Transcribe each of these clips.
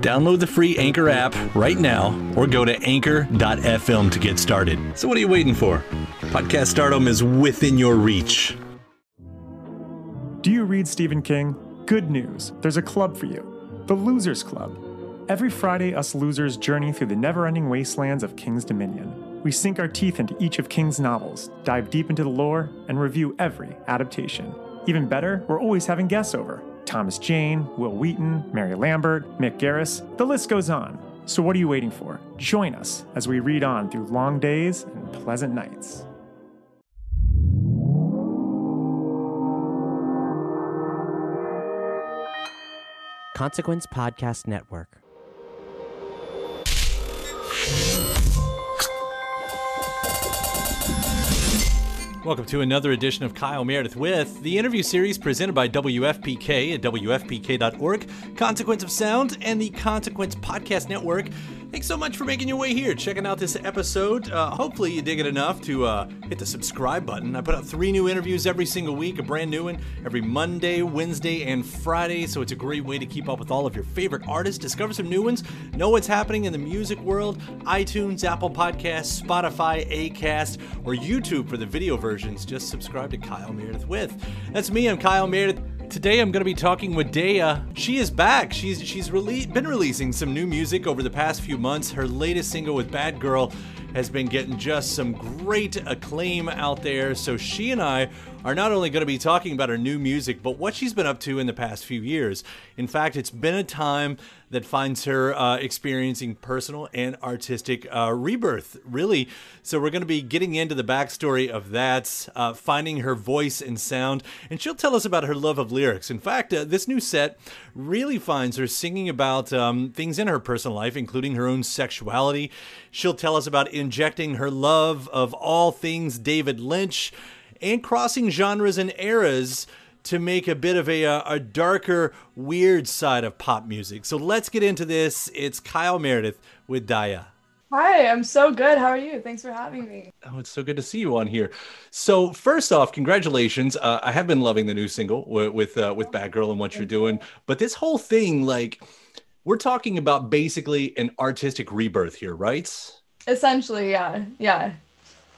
Download the free Anchor app right now or go to anchor.fm to get started. So, what are you waiting for? Podcast stardom is within your reach. Do you read Stephen King? Good news there's a club for you the Losers Club. Every Friday, us losers journey through the never ending wastelands of King's Dominion. We sink our teeth into each of King's novels, dive deep into the lore, and review every adaptation. Even better, we're always having guests over Thomas Jane, Wil Wheaton, Mary Lambert, Mick Garris, the list goes on. So what are you waiting for? Join us as we read on through long days and pleasant nights. Consequence Podcast Network. Welcome to another edition of Kyle Meredith with the interview series presented by WFPK at WFPK.org, Consequence of Sound, and the Consequence Podcast Network. Thanks so much for making your way here, checking out this episode. Uh, hopefully, you dig it enough to uh, hit the subscribe button. I put out three new interviews every single week, a brand new one every Monday, Wednesday, and Friday. So it's a great way to keep up with all of your favorite artists, discover some new ones, know what's happening in the music world. iTunes, Apple Podcasts, Spotify, Acast, or YouTube for the video versions. Just subscribe to Kyle Meredith with. That's me. I'm Kyle Meredith. Today I'm going to be talking with Daya. She is back. She's she's rele- been releasing some new music over the past few months. Her latest single with Bad Girl has been getting just some great acclaim out there. So she and I are not only going to be talking about her new music, but what she's been up to in the past few years. In fact, it's been a time that finds her uh, experiencing personal and artistic uh, rebirth, really. So, we're going to be getting into the backstory of that, uh, finding her voice and sound, and she'll tell us about her love of lyrics. In fact, uh, this new set really finds her singing about um, things in her personal life, including her own sexuality. She'll tell us about injecting her love of all things David Lynch and crossing genres and eras to make a bit of a, uh, a darker, weird side of pop music. So let's get into this. It's Kyle Meredith with Daya. Hi, I'm so good. How are you? Thanks for having me. Oh, it's so good to see you on here. So, first off, congratulations. Uh, I have been loving the new single with with, uh, with Bad Girl and what you're doing. But this whole thing, like, we're talking about basically an artistic rebirth here, right? Essentially, yeah, yeah.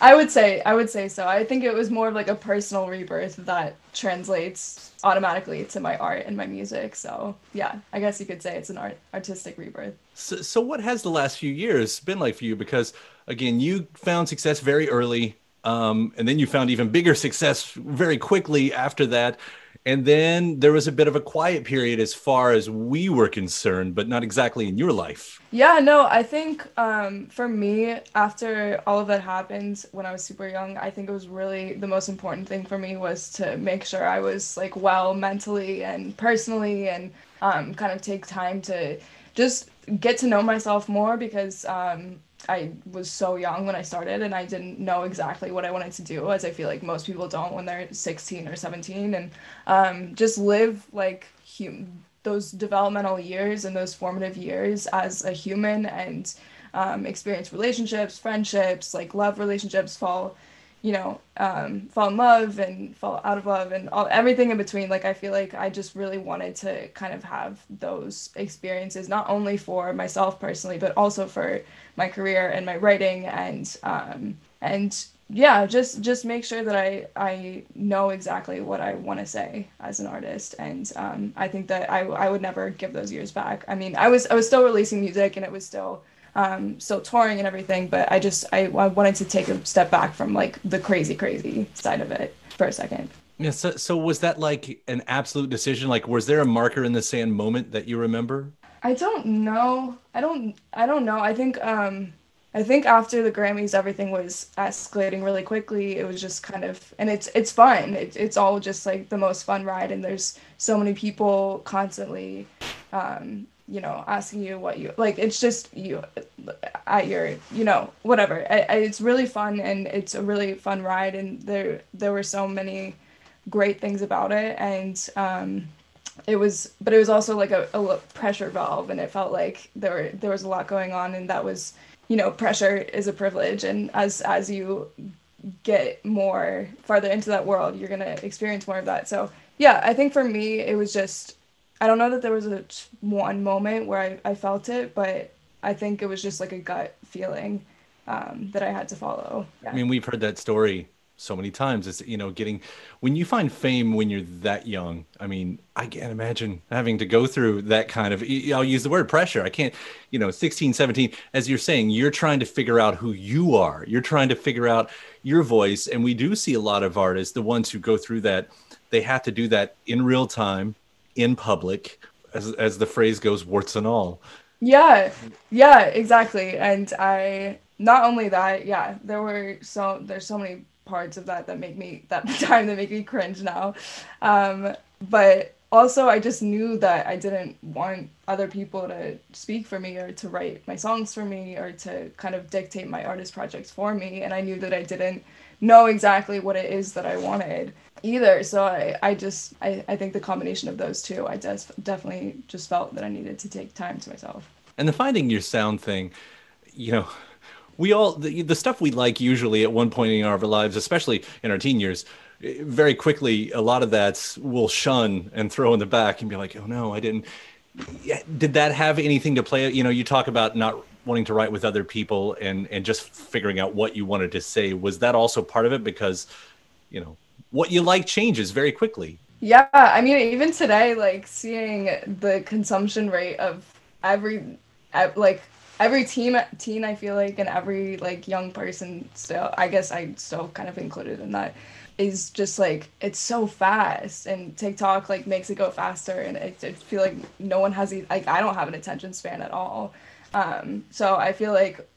I would say I would say so. I think it was more of like a personal rebirth that translates automatically to my art and my music. So yeah, I guess you could say it's an art artistic rebirth. So, so what has the last few years been like for you? Because again, you found success very early, um, and then you found even bigger success very quickly after that. And then there was a bit of a quiet period as far as we were concerned, but not exactly in your life. Yeah, no, I think um, for me, after all of that happened when I was super young, I think it was really the most important thing for me was to make sure I was like well mentally and personally and um, kind of take time to just get to know myself more because um, I was so young when I started and I didn't know exactly what I wanted to do, as I feel like most people don't when they're 16 or 17, and um, just live like hum- those developmental years and those formative years as a human and um, experience relationships, friendships, like love relationships, fall you know, um, fall in love and fall out of love and all everything in between. Like I feel like I just really wanted to kind of have those experiences, not only for myself personally, but also for my career and my writing and um, and yeah, just just make sure that I I know exactly what I want to say as an artist, and um, I think that I I would never give those years back. I mean, I was I was still releasing music and it was still um, still touring and everything, but I just I, I wanted to take a step back from like the crazy crazy side of it for a second. Yeah. So, so was that like an absolute decision? Like, was there a marker in the sand moment that you remember? I don't know. I don't. I don't know. I think. Um, I think after the Grammys, everything was escalating really quickly. It was just kind of, and it's it's fun. It, it's all just like the most fun ride, and there's so many people constantly um, you know asking you what you like it's just you at your you know whatever. I, I, it's really fun and it's a really fun ride and there there were so many great things about it and um it was but it was also like a, a pressure valve and it felt like there there was a lot going on and that was you know pressure is a privilege and as as you get more farther into that world you're going to experience more of that. So yeah i think for me it was just I don't know that there was a one moment where I, I felt it, but I think it was just like a gut feeling um, that I had to follow. Yeah. I mean, we've heard that story so many times. It's, you know, getting, when you find fame when you're that young, I mean, I can't imagine having to go through that kind of, I'll use the word pressure. I can't, you know, 16, 17, as you're saying, you're trying to figure out who you are. You're trying to figure out your voice. And we do see a lot of artists, the ones who go through that, they have to do that in real time in public, as as the phrase goes, warts and all. Yeah, yeah, exactly. And I not only that, yeah, there were so there's so many parts of that that make me that time that make me cringe now. Um, but also I just knew that I didn't want other people to speak for me or to write my songs for me or to kind of dictate my artist projects for me and I knew that I didn't know exactly what it is that I wanted either. So I, I just, I, I think the combination of those two, I des- definitely just felt that I needed to take time to myself. And the finding your sound thing, you know, we all, the, the stuff we like usually at one point in our lives, especially in our teen years, very quickly, a lot of that we'll shun and throw in the back and be like, oh no, I didn't. Did that have anything to play? You know, you talk about not wanting to write with other people and and just figuring out what you wanted to say was that also part of it? Because you know what you like changes very quickly. Yeah i mean even today like seeing the consumption rate of every like every teen teen i feel like and every like young person still i guess i still kind of included in that is just like it's so fast. And tiktok like makes it go faster. And I, I feel like no one has like i don't have an attention span at all um, so I feel like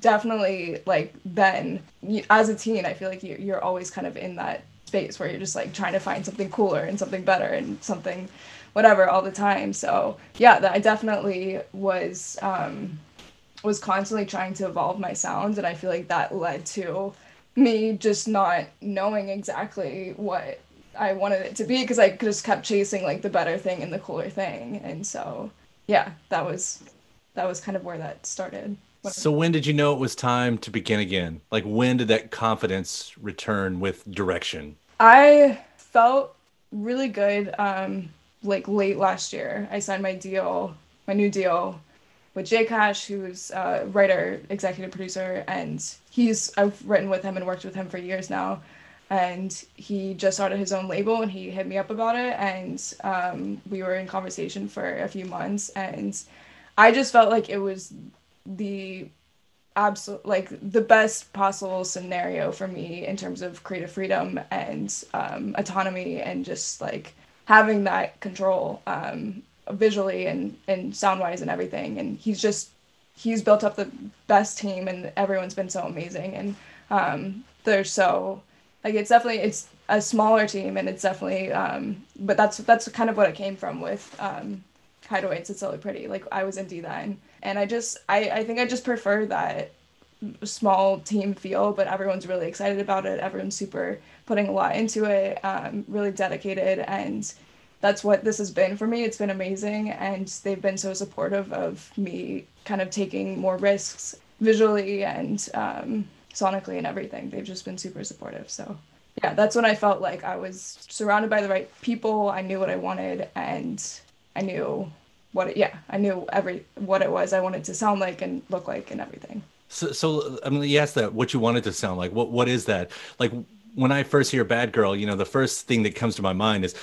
definitely like then as a teen, I feel like you, you're always kind of in that space where you're just like trying to find something cooler and something better and something whatever all the time. So yeah, that I definitely was um, was constantly trying to evolve my sound, and I feel like that led to me just not knowing exactly what I wanted it to be because I just kept chasing like the better thing and the cooler thing, and so yeah, that was that was kind of where that started. So when did you know it was time to begin again? Like when did that confidence return with direction? I felt really good um like late last year. I signed my deal, my new deal with J Kash, who's a writer, executive producer, and he's I've written with him and worked with him for years now. And he just started his own label and he hit me up about it and um, we were in conversation for a few months and I just felt like it was the absolute like the best possible scenario for me in terms of creative freedom and um, autonomy and just like having that control um, visually and and sound wise and everything. And he's just he's built up the best team and everyone's been so amazing. And um, they're so like it's definitely it's a smaller team and it's definitely um, but that's that's kind of what it came from with Hideaway Sit Still Look Pretty. Like I was indie then, and I just I I think I just prefer that small team feel, but everyone's really excited about it. Everyone's super putting a lot into it, um, really dedicated, and that's what this has been for me. It's been amazing, and they've been so supportive of me kind of taking more risks visually and um, sonically and everything. They've just been super supportive. So yeah, that's when I felt like I was surrounded by the right people. I knew what I wanted, and I knew what it, yeah, I knew every what it was I wanted to sound like and look like and everything. So, so I mean, you asked that what you wanted to sound like. What what is that? Like when I first hear "Bad Girl," you know, the first thing that comes to my mind is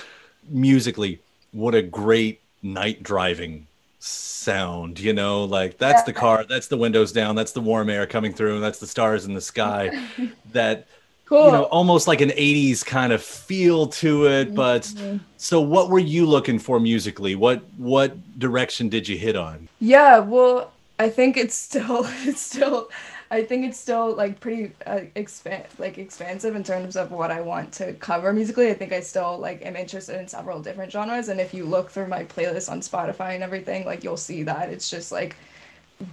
musically, what a great night driving sound you know like that's the car that's the windows down that's the warm air coming through and that's the stars in the sky that cool. you know almost like an 80s kind of feel to it but mm-hmm. so what were you looking for musically what what direction did you hit on yeah well i think it's still it's still I think it's still like pretty uh, expand like expansive in terms of what I want to cover musically. I think I still like am interested in several different genres, and if you look through my playlist on Spotify and everything, like you'll see that it's just like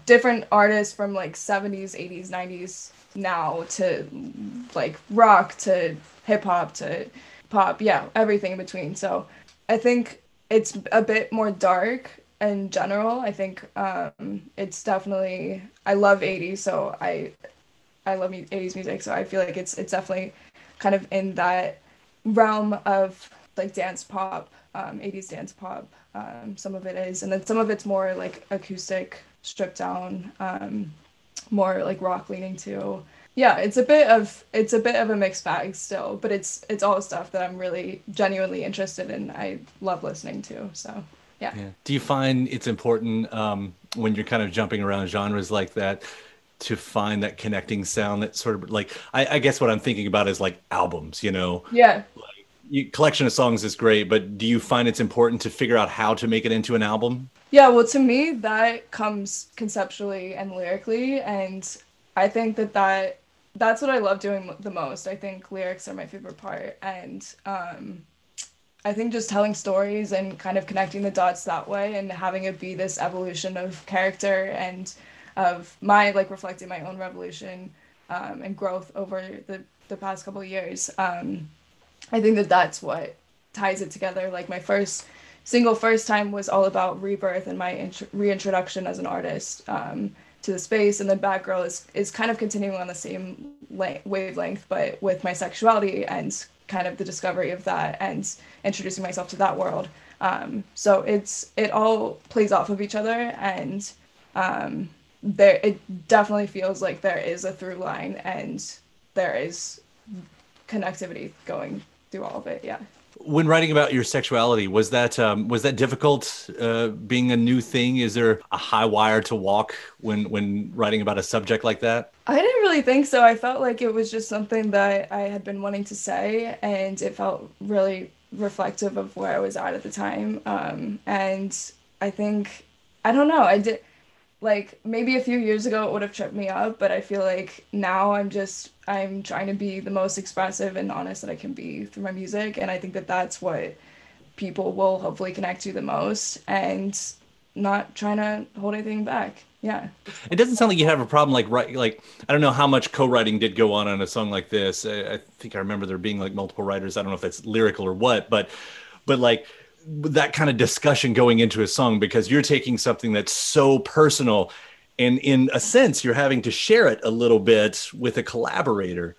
different artists from like 70s, 80s, 90s now to like rock to hip hop to pop, yeah, everything in between. So I think it's a bit more dark in general. I think um, it's definitely I love 80s, so I I love 80s music, so I feel like it's it's definitely kind of in that realm of like dance pop, um, 80s dance pop. Um, some of it is, and then some of it's more like acoustic, stripped down, um, more like rock leaning too. Yeah, it's a bit of it's a bit of a mixed bag still, but it's it's all stuff that I'm really genuinely interested in. I love listening to. So yeah. yeah. Do you find it's important um, when you're kind of jumping around genres like that to find that connecting sound that sort of like I, I guess what I'm thinking about is like albums, you know? Yeah. Like, you, collection of songs is great, but do you find it's important to figure out how to make it into an album? Yeah, well, to me, that comes conceptually and lyrically, and I think that that that's what I love doing the most. I think lyrics are my favorite part, and um, I think just telling stories and kind of connecting the dots that way and having it be this evolution of character and of my like reflecting my own revolution um, and growth over the, the past couple years. Um, I think that that's what ties it together. Like my first single first time was all about rebirth and my int- reintroduction as an artist um, to the space. And then Bad Girl is, is kind of continuing on the same la- wavelength, but with my sexuality and kind of the discovery of that and introducing myself to that world. Um, so it's it all plays off of each other, and um, there it definitely feels like there is a through line and there is connectivity going through all of it. Yeah. When writing about your sexuality, was that um, was that difficult? Uh, being a new thing, is there a high wire to walk when when writing about a subject like that? I didn't really think so. I felt like it was just something that I had been wanting to say, and it felt really reflective of where I was at at the time. Um, and I think I don't know. I did like maybe a few years ago it would have tripped me up, but I feel like now I'm just I'm trying to be the most expressive and honest that I can be through my music, and I think that that's what people will hopefully connect to the most, and not trying to hold anything back. Yeah. It doesn't sound like you have a problem like right like I don't know how much co-writing did go on on a song like this. I, I think I remember there being like multiple writers. I don't know if that's lyrical or what, but but like that kind of discussion going into a song because you're taking something that's so personal and in a sense you're having to share it a little bit with a collaborator.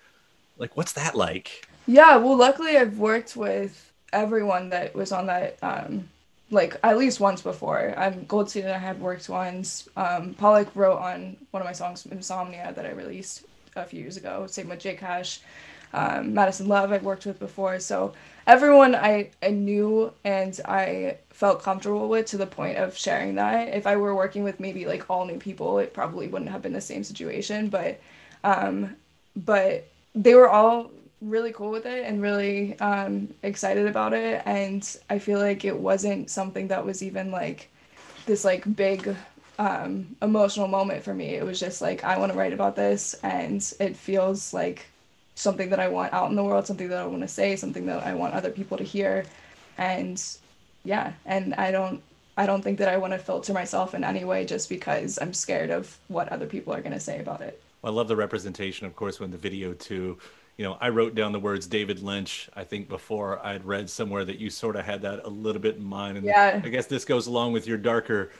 Like what's that like? Yeah well luckily i've worked with everyone that was on that um like at least once before. I'm goldstein i had worked once. Um pollock wrote on one of my songs insomnia that i released a few years ago same with J Kash um, madison love i've worked with before so everyone I, I knew and I felt comfortable with to the point of sharing that. If I were working with maybe like all new people, it probably wouldn't have been the same situation. But um, but they were all really cool with it and really um, excited about it. And I feel like it wasn't something that was even like this like big um, emotional moment for me. It was just like I want to write about this, and it feels like something that I want out in the world, something that I want to say, something that I want other people to hear. And yeah, and I don't I don't think that I want to filter myself in any way just because I'm scared of what other people are going to say about it. Well, I love the representation, of course, when the video too. You know, I wrote down the words David Lynch. I think before I'd read somewhere that you sort of had that a little bit in mind, and yeah. I guess this goes along with your darker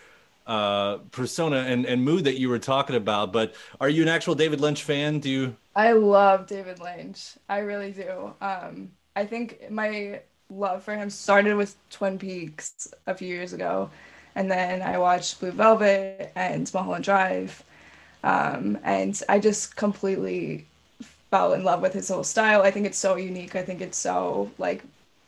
uh, persona and, and mood that you were talking about. But are you an actual David Lynch fan? Do you? I love David Lynch. I really do. Um, I think my love for him started with Twin Peaks a few years ago, and then I watched Blue Velvet and Mulholland Drive, um, and I just completely fell in love with his whole style. I think it's so unique. I think it's so like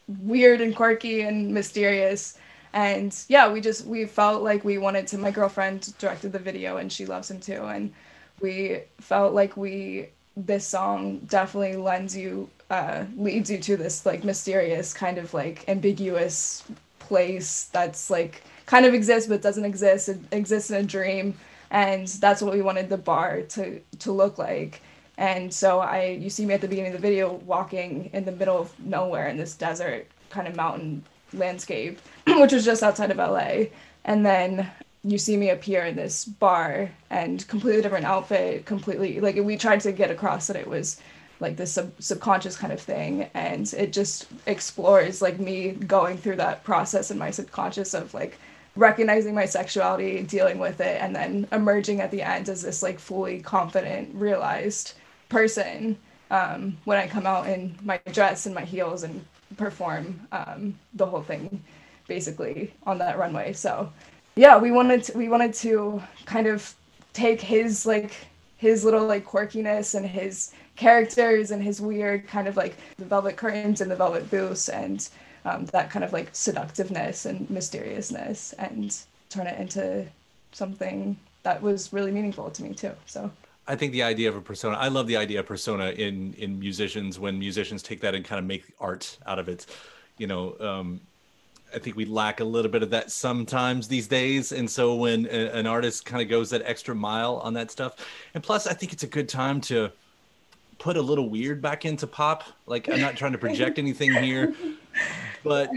weird and quirky and mysterious. And yeah, we just we felt like we wanted to. My girlfriend directed the video, and she loves him too. And we felt like we this song definitely lends you uh, leads you to this like mysterious kind of like ambiguous place that's like kind of exists but doesn't exist it exists in a dream and that's what we wanted the bar to to look like and so i you see me at the beginning of the video walking in the middle of nowhere in this desert kind of mountain landscape which was just outside of la and then you see me appear in this bar and completely different outfit completely like we tried to get across that it was like this sub- subconscious kind of thing. And it just explores like me going through that process in my subconscious of like recognizing my sexuality dealing with it and then emerging at the end as this like fully confident realized person um, when i come out in my dress and my heels and perform um, the whole thing basically on that runway. So yeah we wanted to, we wanted to kind of take his like his little like quirkiness and his characters and his weird kind of like the velvet curtains and the velvet booths and um, that kind of like seductiveness and mysteriousness and turn it into something that was really meaningful to me too so I think the idea of a persona. I love the idea of persona in in musicians when musicians take that and kind of make art out of it. You know, um, I think we lack a little bit of that sometimes these days. And so when a, an artist kind of goes that extra mile on that stuff, and plus, I think it's a good time to put a little weird back into pop. Like, I'm not trying to project anything here, but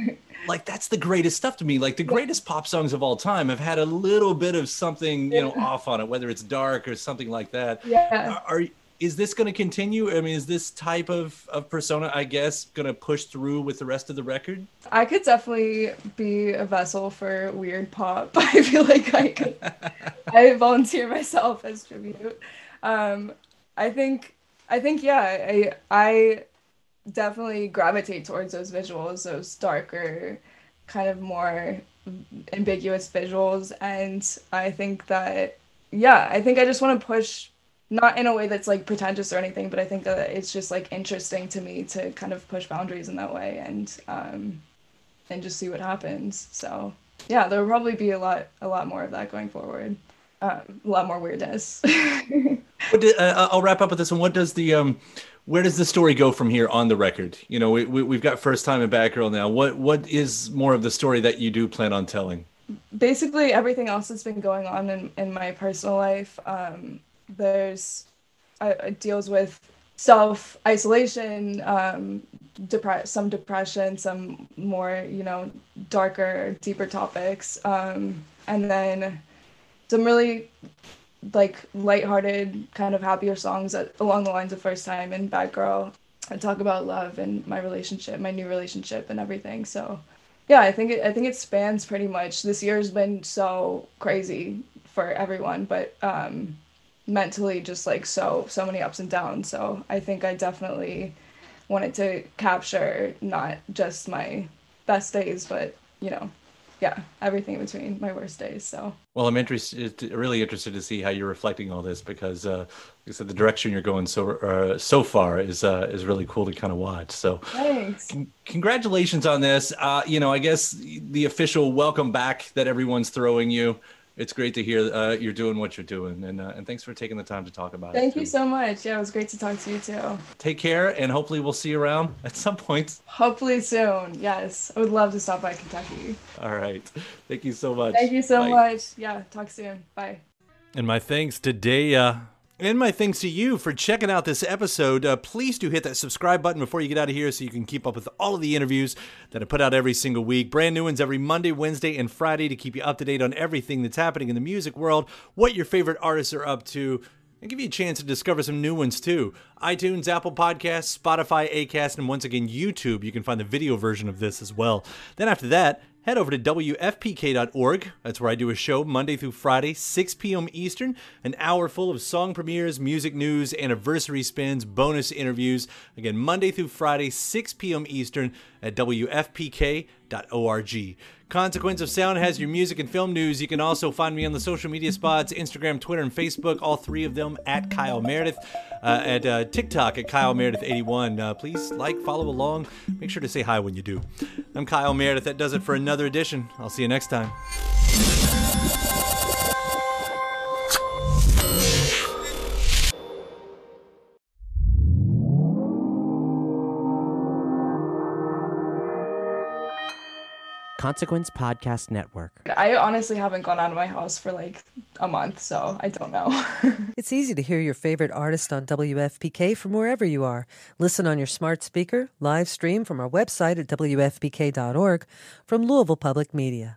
like that's the greatest stuff to me. Like the greatest pop songs of all time have had a little bit of something, you know, off on it, whether it's dark or something like that. Yeah. Are, are is this going to continue? I mean, is this type of, of persona, I guess, going to push through with the rest of the record? I could definitely be a vessel for weird pop. I feel like I could. I volunteer myself as tribute. Um, I think, I think, yeah, I, I definitely gravitate towards those visuals, those darker, kind of more ambiguous visuals, and I think that, yeah, I think I just want to push not in a way that's like pretentious or anything, but I think that it's just like interesting to me to kind of push boundaries in that way and um, and just see what happens. So yeah, there will probably be a lot a lot more of that going forward. Um, a lot more weirdness. uh, I'll wrap up with this one. What does the um, where does the story go from here on the record? You know, we, we have got first time and in Bad Girl now. What what is more of the story that you do plan on telling? Basically, everything else that's been going on in in my personal life. Um, there's uh, it deals with self isolation, um, some depression, some more you know darker, deeper topics, um, and then some really like lighthearted, kind of happier songs that, along the lines of First Time and Bad Girl. I talk about love and my relationship, my new relationship, and everything. So, yeah, I think it, I think it spans pretty much. This year has been so crazy for everyone, but um, mentally just like so so many ups and downs so i think i definitely wanted to capture not just my best days but you know yeah everything in between my worst days so. Well i'm interested really interested to see how you're reflecting all this because uh like i said the direction you're going so uh, so far is uh is really cool to kind of watch so. Thanks. Con- congratulations on this. Uh you know i guess the official welcome back that everyone's throwing you it's great to hear uh, you're doing what you're doing, and uh, and thanks for taking the time to talk about Thank it. Thank you so much. Yeah, it was great to talk to you too. Take care, and hopefully we'll see you around at some point. Hopefully soon. Yes, I would love to stop by Kentucky. All right. Thank you so much. Thank you so Bye. much. Yeah, talk soon. Bye. And my thanks to Daya. And my thanks to you for checking out this episode. Uh, please do hit that subscribe button before you get out of here so you can keep up with all of the interviews that I put out every single week. Brand new ones every Monday, Wednesday, and Friday to keep you up to date on everything that's happening in the music world, what your favorite artists are up to, and give you a chance to discover some new ones too. iTunes, Apple Podcasts, Spotify, Acast, and once again, YouTube. You can find the video version of this as well. Then after that, head over to WFPK.org. That's where I do a show Monday through Friday, 6 p.m. Eastern, an hour full of song premieres, music news, anniversary spins, bonus interviews. Again, Monday through Friday, 6 p.m. Eastern at WFPK.org. Consequence of Sound has your music and film news. You can also find me on the social media spots Instagram, Twitter, and Facebook, all three of them at Kyle Meredith. Uh, at uh, TikTok at Kyle Meredith81. Uh, please like, follow along. Make sure to say hi when you do. I'm Kyle Meredith. That does it for another edition. I'll see you next time. Consequence Podcast Network. I honestly haven't gone out of my house for like a month, so I don't know. it's easy to hear your favorite artist on WFPK from wherever you are. Listen on your smart speaker, live stream from our website at WFPK.org from Louisville Public Media.